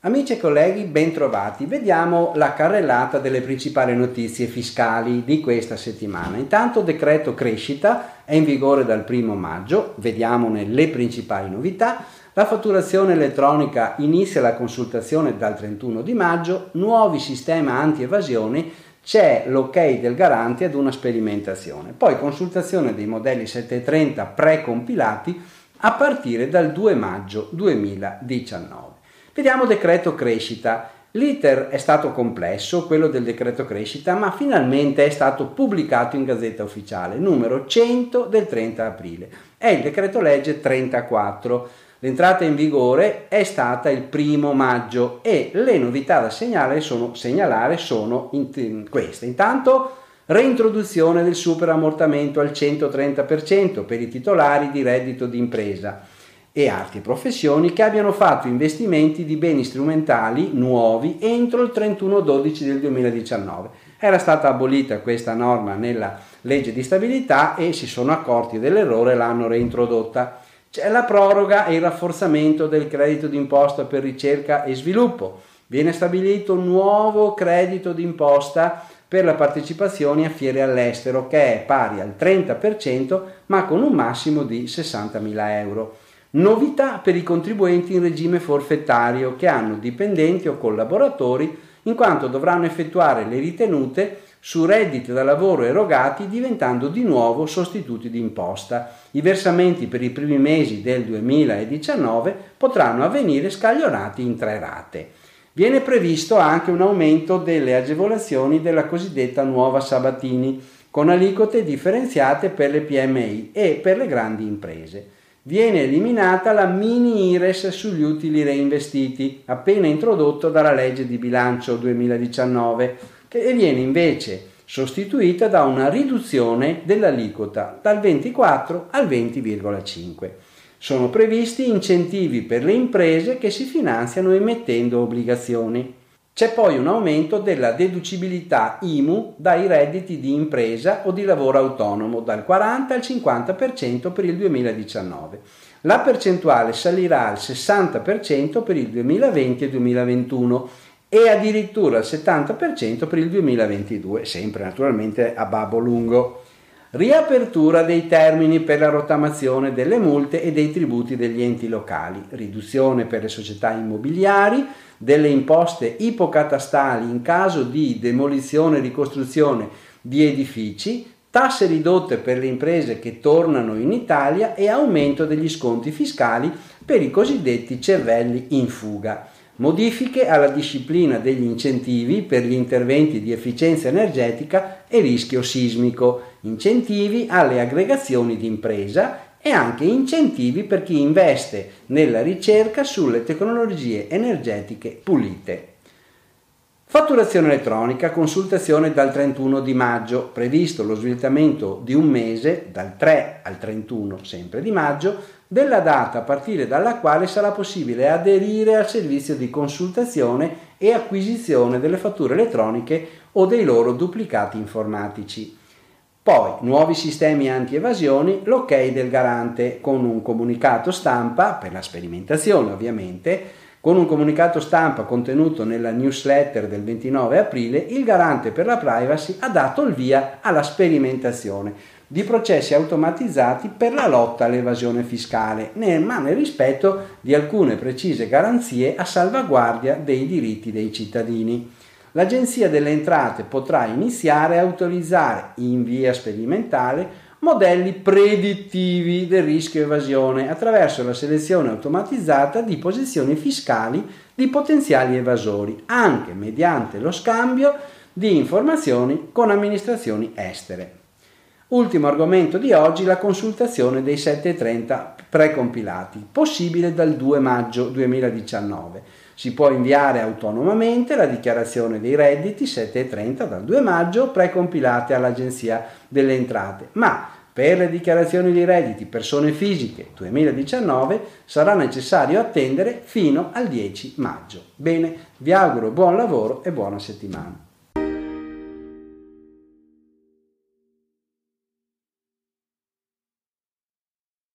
Amici e colleghi, bentrovati. Vediamo la carrellata delle principali notizie fiscali di questa settimana. Intanto decreto crescita è in vigore dal 1 maggio, vediamone le principali novità. La fatturazione elettronica inizia la consultazione dal 31 di maggio, nuovi sistema anti-evasioni, c'è l'ok del garante ad una sperimentazione. Poi consultazione dei modelli 730 precompilati a partire dal 2 maggio 2019. Vediamo decreto crescita. L'iter è stato complesso, quello del decreto crescita, ma finalmente è stato pubblicato in Gazzetta Ufficiale, numero 100 del 30 aprile. È il decreto legge 34. L'entrata in vigore è stata il primo maggio e le novità da segnalare sono, segnalare sono in, queste. Intanto reintroduzione del superammortamento al 130% per i titolari di reddito d'impresa e arti e professioni che abbiano fatto investimenti di beni strumentali nuovi entro il 31-12 del 2019. Era stata abolita questa norma nella legge di stabilità e si sono accorti dell'errore e l'hanno reintrodotta. C'è la proroga e il rafforzamento del credito d'imposta per ricerca e sviluppo. Viene stabilito un nuovo credito d'imposta per la partecipazione a fiere all'estero che è pari al 30% ma con un massimo di 60.000 euro. Novità per i contribuenti in regime forfettario che hanno dipendenti o collaboratori in quanto dovranno effettuare le ritenute su redditi da lavoro erogati diventando di nuovo sostituti di imposta. I versamenti per i primi mesi del 2019 potranno avvenire scaglionati in tre rate. Viene previsto anche un aumento delle agevolazioni della cosiddetta nuova Sabatini, con aliquote differenziate per le PMI e per le grandi imprese viene eliminata la mini IRES sugli utili reinvestiti, appena introdotto dalla legge di bilancio 2019, che viene invece sostituita da una riduzione dell'aliquota dal 24 al 20,5. Sono previsti incentivi per le imprese che si finanziano emettendo obbligazioni. C'è poi un aumento della deducibilità IMU dai redditi di impresa o di lavoro autonomo dal 40 al 50% per il 2019. La percentuale salirà al 60% per il 2020 e 2021 e addirittura al 70% per il 2022, sempre naturalmente a babbo lungo. Riapertura dei termini per la rottamazione delle multe e dei tributi degli enti locali, riduzione per le società immobiliari, delle imposte ipocatastali in caso di demolizione e ricostruzione di edifici, tasse ridotte per le imprese che tornano in Italia e aumento degli sconti fiscali per i cosiddetti cervelli in fuga. Modifiche alla disciplina degli incentivi per gli interventi di efficienza energetica e rischio sismico, incentivi alle aggregazioni di impresa e anche incentivi per chi investe nella ricerca sulle tecnologie energetiche pulite. Fatturazione elettronica, consultazione dal 31 di maggio, previsto lo slittamento di un mese, dal 3 al 31 sempre di maggio, della data a partire dalla quale sarà possibile aderire al servizio di consultazione e acquisizione delle fatture elettroniche o dei loro duplicati informatici. Poi, nuovi sistemi anti-evasioni, l'ok del garante con un comunicato stampa, per la sperimentazione ovviamente, con un comunicato stampa contenuto nella newsletter del 29 aprile, il garante per la privacy ha dato il via alla sperimentazione di processi automatizzati per la lotta all'evasione fiscale, ma nel rispetto di alcune precise garanzie a salvaguardia dei diritti dei cittadini. l'Agenzia delle Entrate potrà iniziare a autorizzare in via sperimentale modelli predittivi del rischio evasione attraverso la selezione automatizzata di posizioni fiscali di potenziali evasori, anche mediante lo scambio di informazioni con amministrazioni estere. Ultimo argomento di oggi, la consultazione dei 730 precompilati, possibile dal 2 maggio 2019. Si può inviare autonomamente la dichiarazione dei redditi 730 dal 2 maggio precompilate all'Agenzia delle Entrate, ma per le dichiarazioni dei redditi persone fisiche 2019 sarà necessario attendere fino al 10 maggio. Bene, vi auguro buon lavoro e buona settimana.